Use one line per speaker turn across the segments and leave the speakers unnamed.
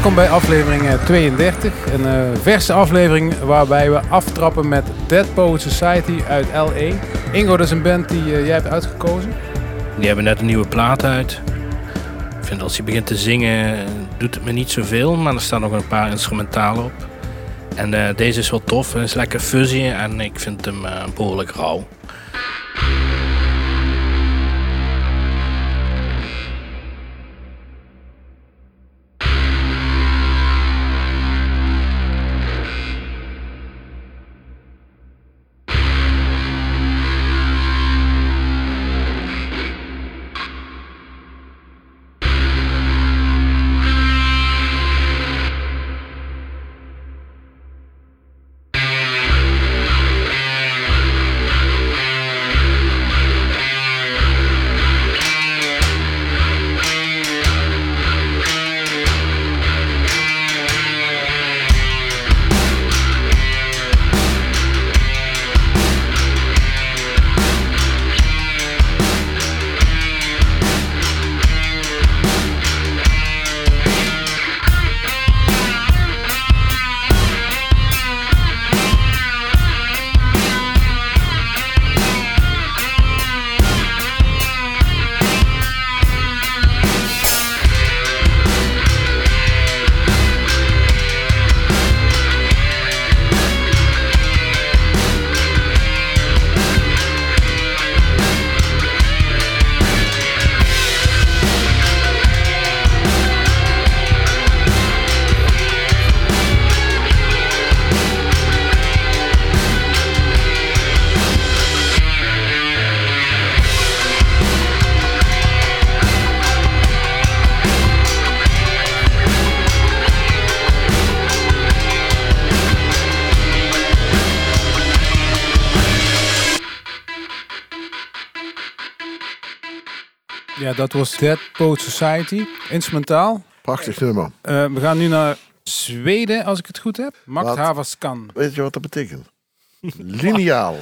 Welkom bij aflevering eh, 32. Een eh, verse aflevering waarbij we aftrappen met Dead Poet Society uit LA. Ingo, dat is een band die eh, jij hebt uitgekozen.
Die hebben net een nieuwe plaat uit. Ik vind als hij begint te zingen, eh, doet het me niet zoveel, maar er staan nog een paar instrumentalen op. En eh, deze is wel tof, hij is lekker fuzzy en ik vind hem eh, behoorlijk rauw.
Dat was Dead Poet Society, instrumentaal.
Prachtig nummer.
Eh, we gaan nu naar Zweden, als ik het goed heb. Max? Havaskan.
Weet je wat dat betekent? Lineaal.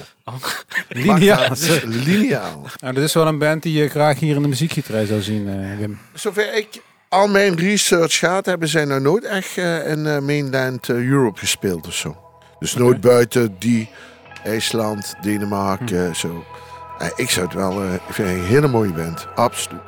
Lineaal.
Is Lineaal.
Nou, dit is wel een band die je graag hier in de muziekgieterij zou zien, eh, Wim.
Zover ik al mijn research gaat, hebben zij nou nooit echt eh, in eh, mainland Europe gespeeld of zo. Dus nooit buiten die IJsland, Denemarken, zo. Eh, ik zou het wel, eh, ik vind het een hele mooie band. Absoluut.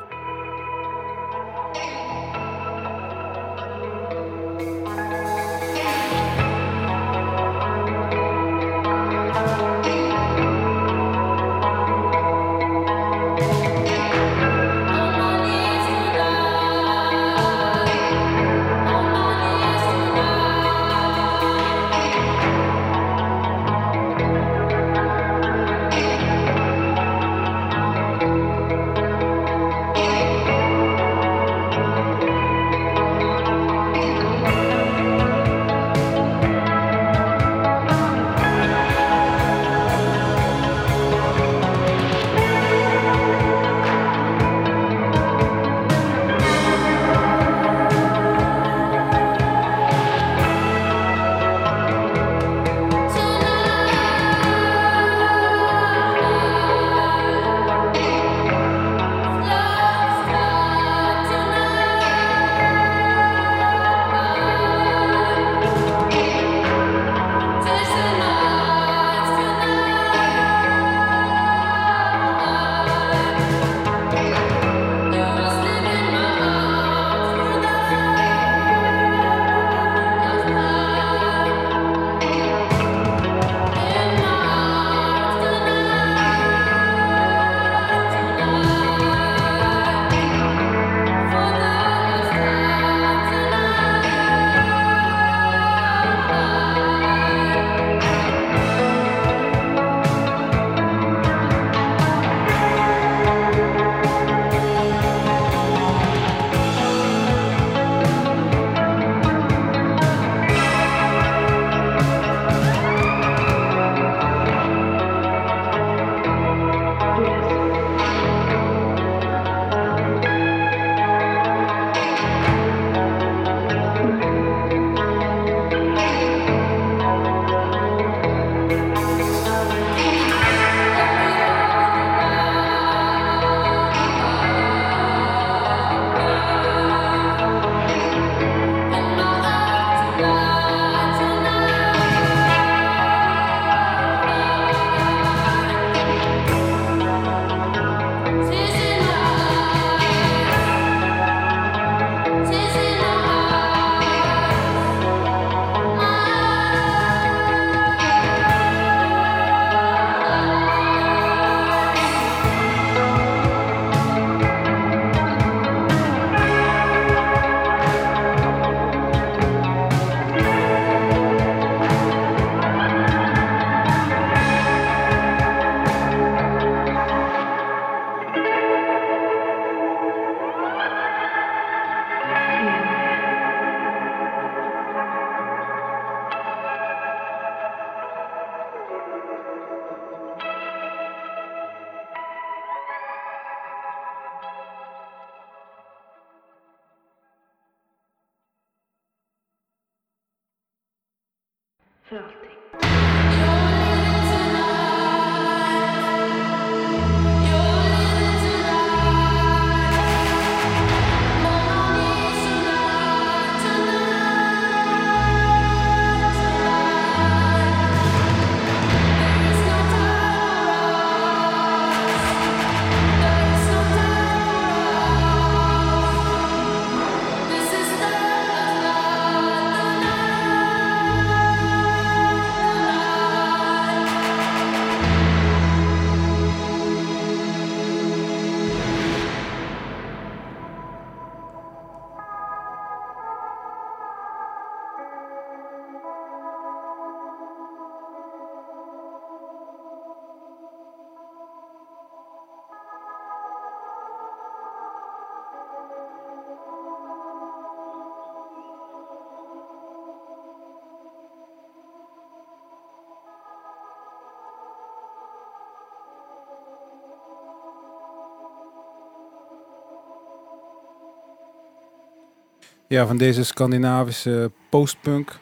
Ja, van deze Scandinavische postpunk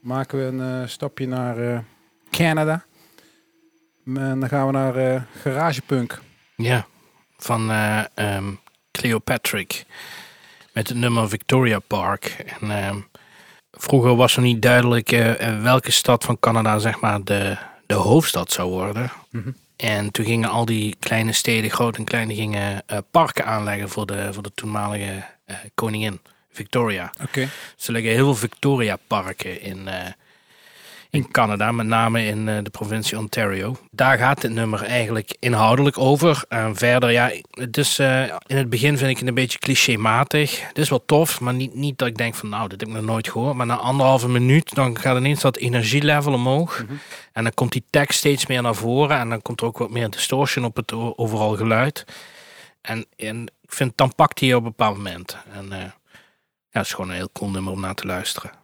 maken we een eh, stapje naar eh, Canada. En dan gaan we naar eh, garagepunk.
Ja, van eh ehm, Cleopatrick. Met het nummer Victoria Park. En, ehm, vroeger was er niet duidelijk welke stad van Canada zeg maar de, de hoofdstad zou worden.
Mhm.
En toen gingen al die kleine steden, groot en klein, gingen parken aanleggen voor de, voor de toenmalige koningin, Victoria.
Oké.
Ze liggen heel veel Victoria-parken in, eh, in Canada, met name in eh, de provincie Ontario. Daar gaat dit nummer eigenlijk inhoudelijk over. En verder, ja, het is, eh, in het begin vind ik het een beetje clichématig. Het is wel tof, maar niet, niet dat ik denk van nou, dit heb ik nog nooit gehoord. Maar na anderhalve minuut, dan gaat ineens dat energielevel omhoog. En dan komt die tekst steeds meer naar voren. En dan komt er ook wat meer distortion op het overal geluid. En, en ik vind, dan pakt hij op een bepaald moment. En ja, het is gewoon een heel cool nummer om naar te luisteren.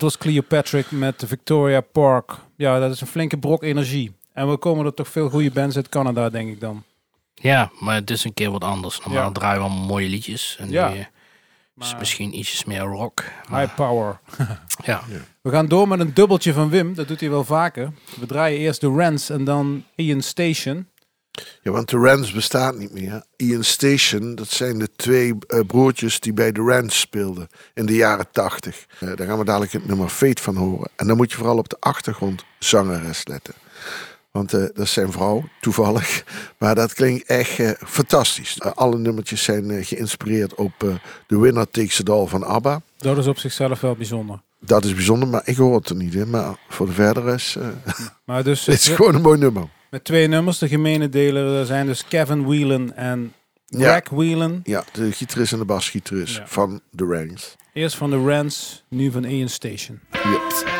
Dat was Cleopatrick met de Victoria Park. Ja, dat is een flinke brok energie. En we komen er toch veel goede bands uit Canada, denk ik dan.
Ja, maar het is een keer wat anders. Normaal
Ja.
draaien we allemaal mooie liedjes. En
Ja.
eh, is
Maar-
misschien ietsjes meer rock. Maar,
High power.
ja.
We gaan door met een dubbeltje van Wim. Dat doet hij wel vaker. We draaien eerst de Rents en dan Ian Station.
Ja, want de Rans bestaat niet meer. Ian Station, dat zijn de twee eh, broertjes die bij de Rans speelden in de jaren tachtig. Eh, daar gaan we dadelijk het nummer Fate van horen. En dan moet je vooral op de achtergrond zangeres letten. Want eh, dat is zijn vrouw, toevallig. Maar dat klinkt echt fantastisch. Alle nummertjes zijn geïnspireerd op The Winner Takes It All van ABBA.
Dat is op zichzelf wel bijzonder.
Dat is bijzonder, maar ik hoor het er niet in. Maar voor de verdere is
Maar dus
het is gewoon een mooi nummer.
Met twee nummers. De gemene delen zijn dus Kevin Whelan en
Ja.
Whelan.
Ja, de gitarist en de basgitarist
Ja.
van The Rans.
Eerst van de Rents, nu van Ian Station.
Ja.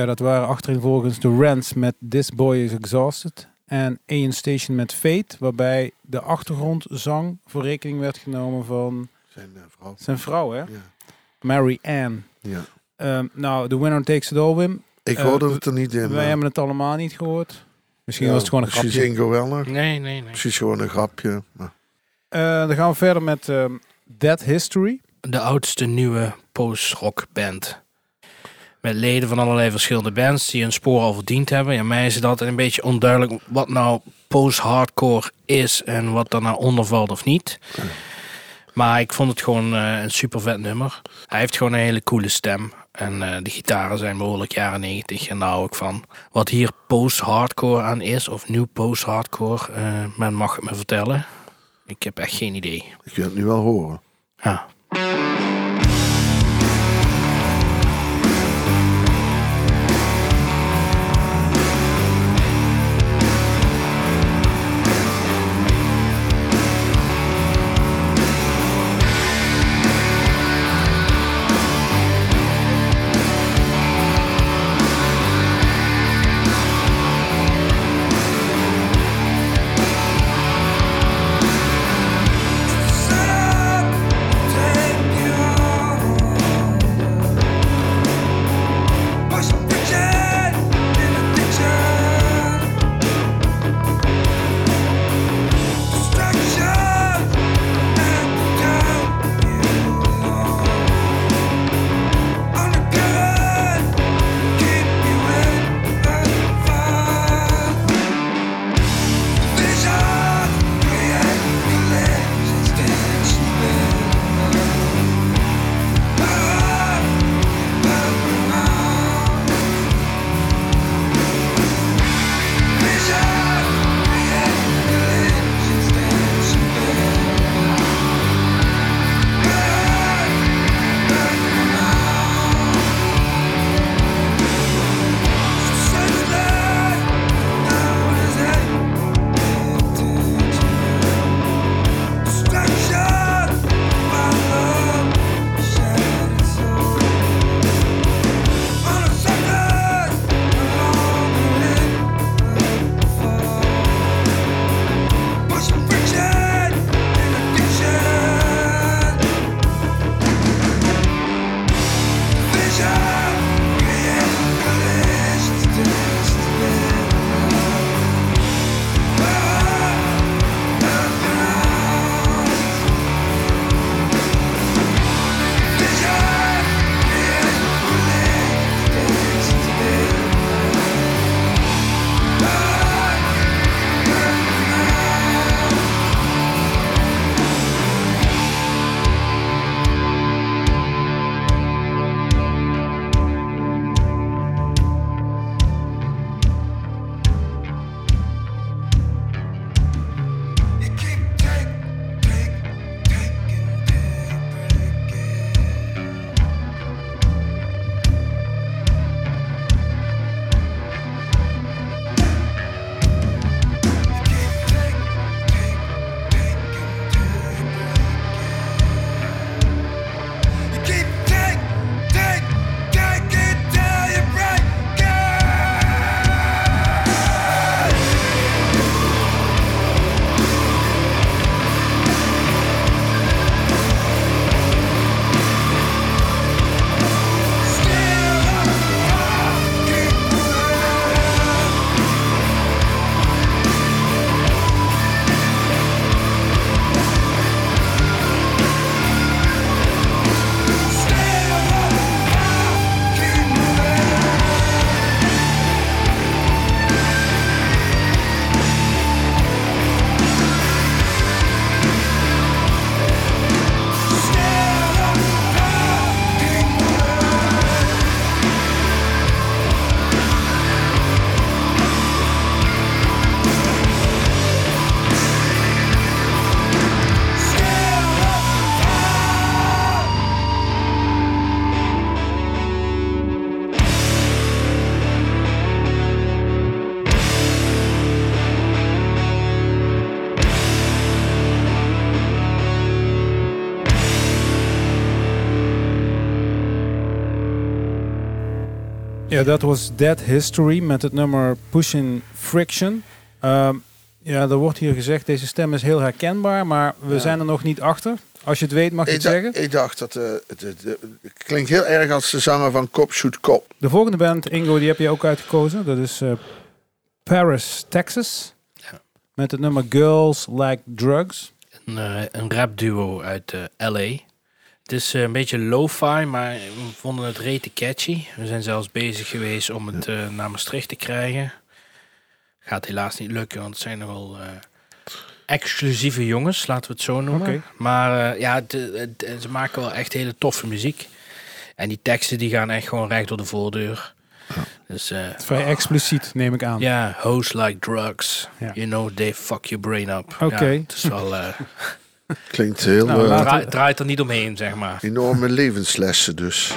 Ja, dat waren achtereenvolgens de Rants met This Boy is Exhausted. En Ian Station met Fate, waarbij de achtergrondzang voor rekening werd genomen van
Zijn eh, vrouw.
zijn vrouw, hè?
Ja.
Mary Ann.
ja.
Ehm, nou, The Winner Takes It All, Wim.
Ik
Eh,
hoorde het er niet in.
Wij
maar-
hebben het allemaal niet gehoord. Misschien
Ja,
was het gewoon een
Misschien
grapje.
Zingo wel nog.
Nee, nee, nee.
Precies gewoon een grapje. Maar
Eh, dan gaan we verder met ehm Dead History.
De oudste nieuwe post-rock band. Met leden van allerlei verschillende bands die hun spoor al verdiend hebben. Ja, mij is het altijd een beetje onduidelijk wat nou post-hardcore is en wat daar nou onder valt of niet. Maar ik vond het gewoon eh, een super vet nummer. Hij heeft gewoon een hele coole stem. En eh, de gitaren zijn behoorlijk jaren 90 en daar hou ik van. Wat hier post-hardcore aan is, of nieuw post-hardcore, eh, men mag het me vertellen. Ik heb echt geen idee.
ik wil het nu wel horen.
Ja.
Ja, dat was Dead History met het nummer Pushing Friction. Ehm, ja, er wordt hier gezegd, deze stem is heel herkenbaar, maar we
Ja.
zijn er nog niet achter. Als je het weet, mag je het zeggen.
ik dacht dat eh, het, het, het klinkt heel erg als de zanger van Cop Shoot Cop.
De volgende band, Ingo, die heb je ook uitgekozen. Dat is eh, Paris, Texas.
Ja.
Met het nummer Girls Like Drugs.
Een, eh, een rap duo uit eh, LA. Het is eh, een beetje lo-fi, maar we vonden het rete catchy. We zijn zelfs bezig geweest om het eh, naar Maastricht te krijgen. Gaat helaas niet lukken, want het zijn nogal eh, exclusieve jongens, laten we het zo noemen. Maar ja, ze maken wel echt hele toffe muziek. En die teksten die gaan echt gewoon recht door de voordeur. Dus
Vrij expliciet, neem ik aan.
ja, hoes like drugs.
Ja.
You know, they fuck your brain up.
Oké.
Ja, het is wel...
Klinkt heel
Nou,
draai- draait er niet omheen, zeg maar.
enorme levenslessen dus.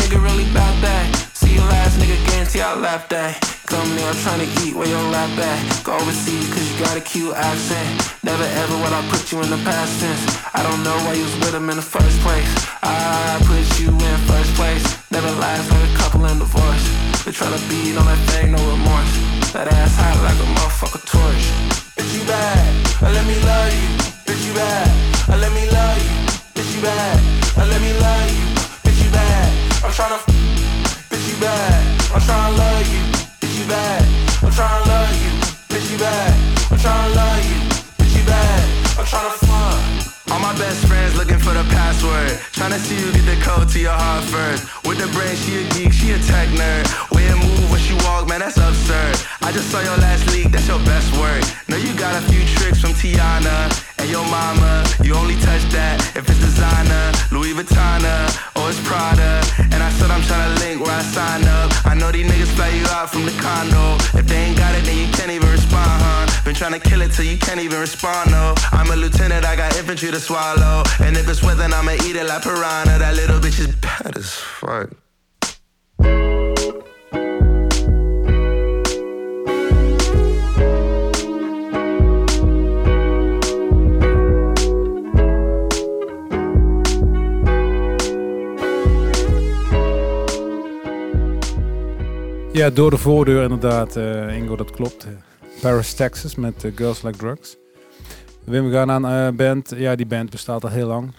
Nigga really about that. See you last nigga, guarantee I laughed at. Come near, I'm tryna eat where your lap at. Go overseas, cause you got a cute accent. Never ever would I put you in the past tense. I don't know why you was with him in the first place. I put you in first place. Never last like a couple in divorce. They tryna beat on that thing, no remorse. That ass hot like a motherfucker torch. Bitch, you bad. Uh, let me love you. Bitch, you bad. Uh, let me love you. Bitch, you bad. Uh, let me love you. Tryna. Bitch, you bad. I'm tryna love you. Bitch, you bad. I'm tryna love you. Bitch, you bad. I'm tryna love you. Bitch, you bad. I'm tryna fuck. All my best friends looking for the password. Tryna see you get the code to your heart first. With the brain, she a geek, she a tech nerd. It move when she walk, man, that's absurd. I just saw your last leak, that's your best work. Know you got a few tricks from Tiana and your mama. You only touch that if it's designer, Louis Vuitton or it's Prada. And I said I'm tryna link where I sign up. I know these niggas fly you out from the condo. If they ain't got it, then you can't even respond, huh? Been tryna kill it till you can't even respond, no. I'm a lieutenant, I got infantry to swallow. And if it's wet, then I'ma eat it like piranha. That little bitch is bad as fuck.
Ja, door de voordeur inderdaad, eh, Ingo, dat klopt. Paris, Texas met eh, Girls Like Drugs. Wim, gaan aan een band. Ja, die band bestaat al heel lang.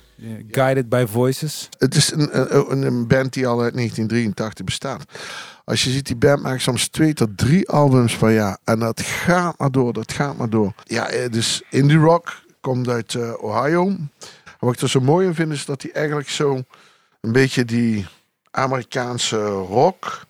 Guided by Voices.
Het is een, een, band die al uit 1983 bestaat. Als je ziet, die band maakt soms twee tot drie albums per jaar. En dat gaat maar door, dat gaat maar door. Ja, dus indie rock komt uit Ohio. Wat ik er zo mooi in vind, is dat hij eigenlijk zo een beetje die Amerikaanse rock...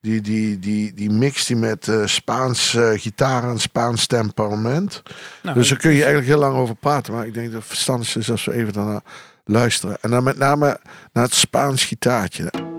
Die, die, die, die mixt die met eh, Spaans eh, gitaar en Spaans temperament.
Nou,
Dus daar kun je eigenlijk heel lang over praten. Maar ik denk dat het verstandig is als we even daarna luisteren. En dan met name naar het Spaans gitaartje.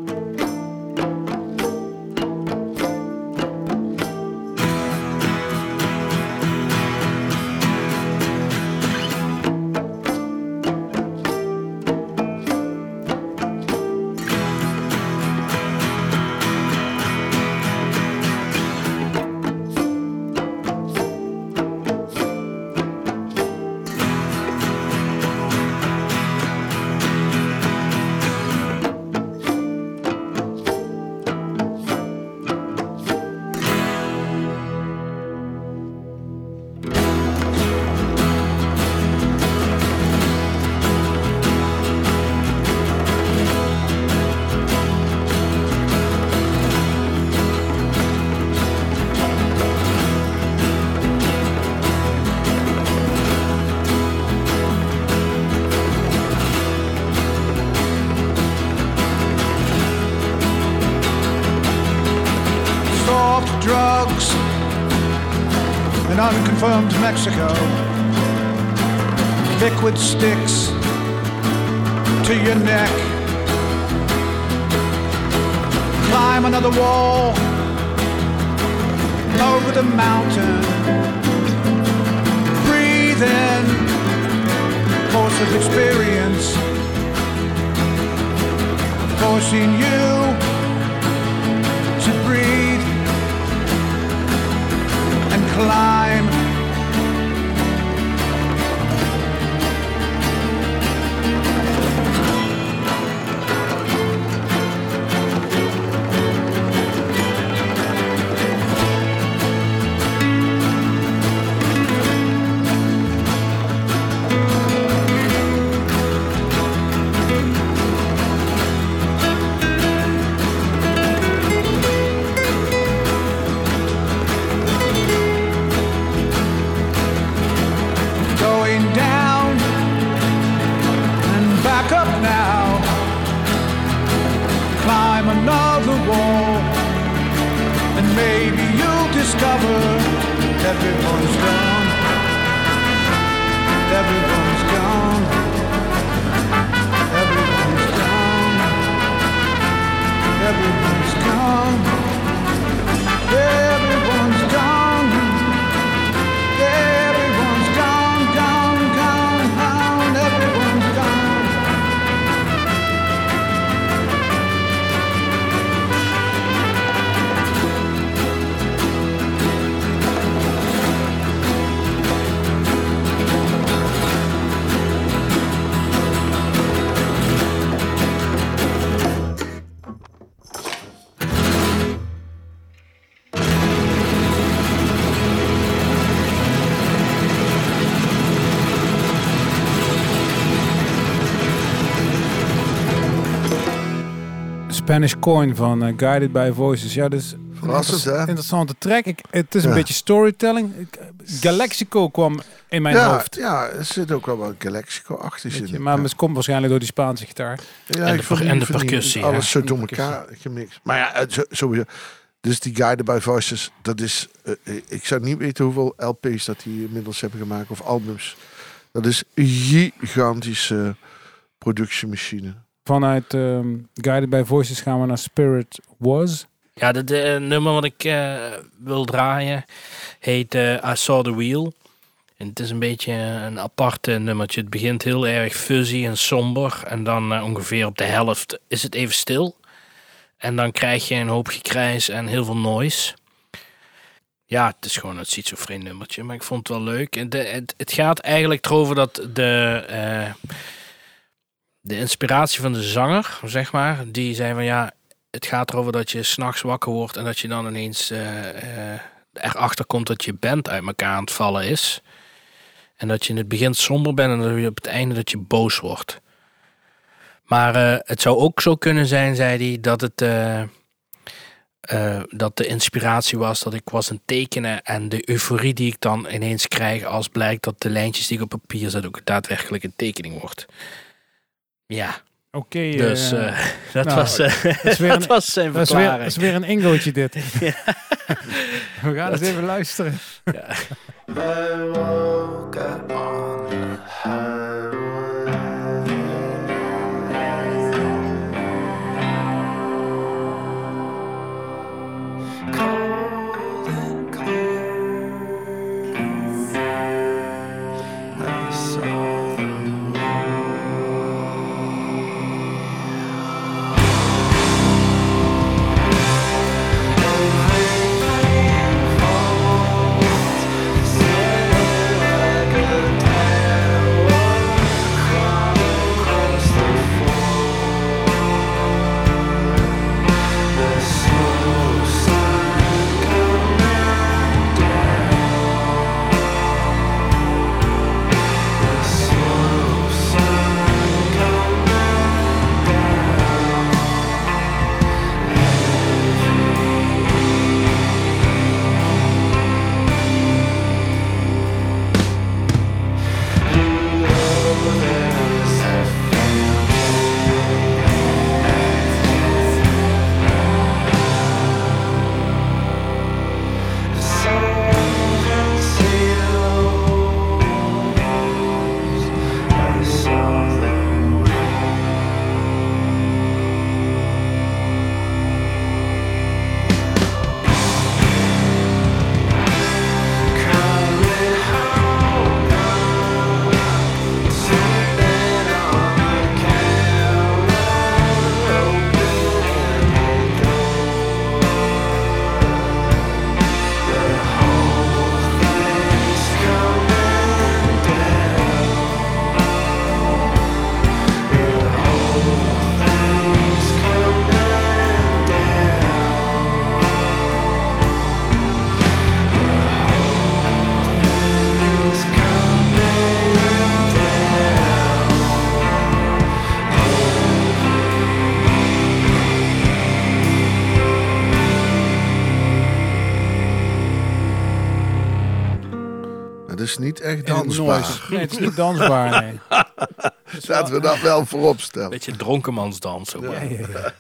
Spanish Coin van eh, Guided by Voices. Ja, dus
Verrassend, hè?
interessante track. Ik, het is een
Ja.
beetje storytelling. Ik- Galaxico kwam in mijn
ja,
hoofd.
ja, er zit ook wel wat
je,
in.
maar
ja.
het komt waarschijnlijk door die Spaanse gitaar.
Ja,
En
ik
de per- en de percussie,
Alles
ja.
zo door elkaar gemixt. Maar ja, het zo- sowieso. Dus die Guided by Voices, dat is... eh, eh, ik zou niet weten hoeveel LP's dat die inmiddels hebben gemaakt. Of albums. Dat is een gigantische productiemachine.
Vanuit ehm, Guided by Voices gaan we naar Spirit Was.
Ja, het nummer wat ik eh, wil draaien heet eh, I Saw the Wheel. En het is een beetje een aparte nummertje. Het begint heel erg fuzzy en somber. En dan eh, ongeveer op de helft is het even stil. En dan krijg je een hoop gekrijs en heel veel noise. Ja, het is gewoon een schizofreen nummertje, maar ik vond het wel leuk. De, het, het gaat eigenlijk erover dat de, eh, de inspiratie van de zanger, zeg maar, die zei van ja, het gaat erover dat je s'nachts wakker wordt en dat je dan ineens eh, eh, erachter komt dat je band uit elkaar aan het vallen is. En dat je in het begin somber bent en dat je op het einde dat je boos wordt. Maar eh, het zou ook zo kunnen zijn, zei hij, dat het dat de inspiratie was dat ik was het tekenen en de euforie die ik dan ineens krijg als blijkt dat de lijntjes die ik op papier zet ook daadwerkelijk een tekening wordt. Ja,
Oké,
dus
eh,
eh, dat,
nou,
was,
is weer
dat
een-
was zijn
dat, is weer, dat
verklaring.
is weer een ingootje dit. We gaan eens even luisteren.
I
niet echt dansbaar.
Nee, het is niet dansbaar. Nee.
Laten we dat wel voorop stellen.
Beetje dronkenmansdans. Zo.
Ja, ja, ja.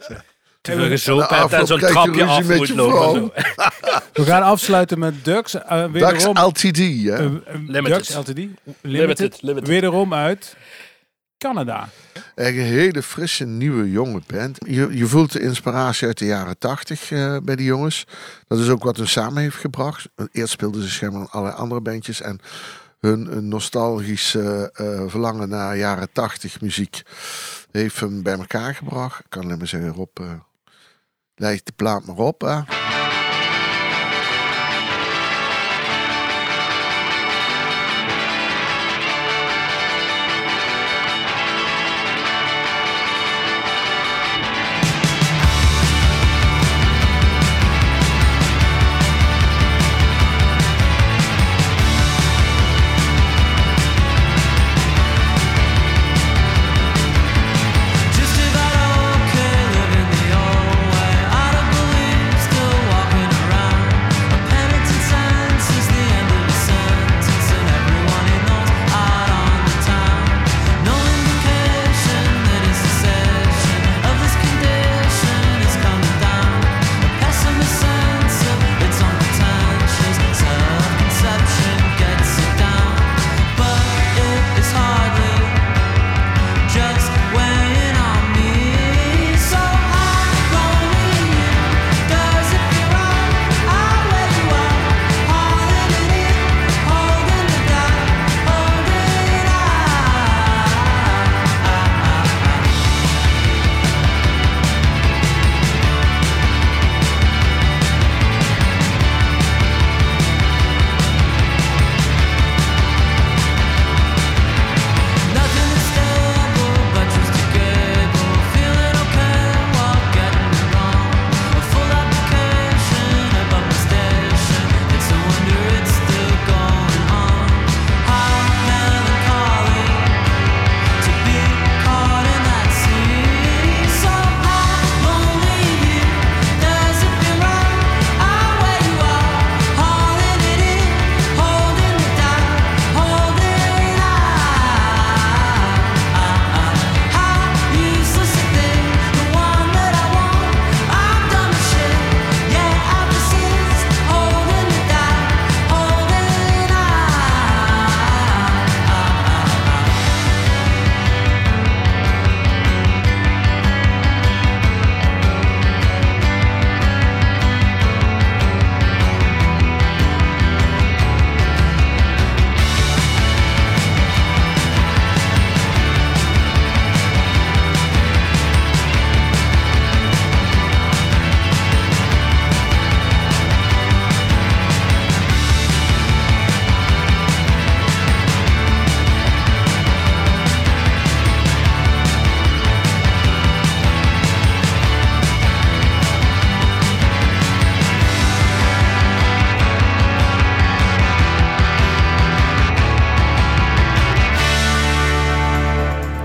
Te veel gezopen
Na
hebt en
afloop
zo'n trapje af moet lopen.
We gaan afsluiten met Ducks. eh,
Dax
wederom,
LTD, hè?
Limited.
Ducks LTD. Limited.
Limited, limited.
Wederom uit Canada.
Een hele frisse, nieuwe, jonge band. Je, je voelt de inspiratie uit de jaren tachtig eh, bij die jongens. Dat is ook wat hun samen heeft gebracht. Eerst speelden ze schijnbaar allerlei andere bandjes. En hun eh, nostalgische eh, verlangen naar jaren tachtig muziek heeft hem bij elkaar gebracht. Ik kan alleen maar zeggen, Rob, eh leg de plaat maar op.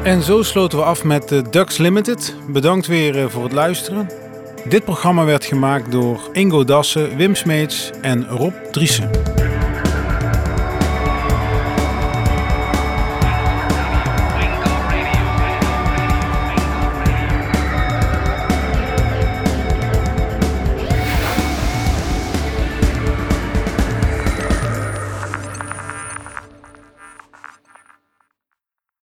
En zo sloten we af met Ducks Limited. Bedankt weer eh, voor het luisteren. Dit programma werd gemaakt door Ingo Dassen, Wim Smeets en Rob Driessen.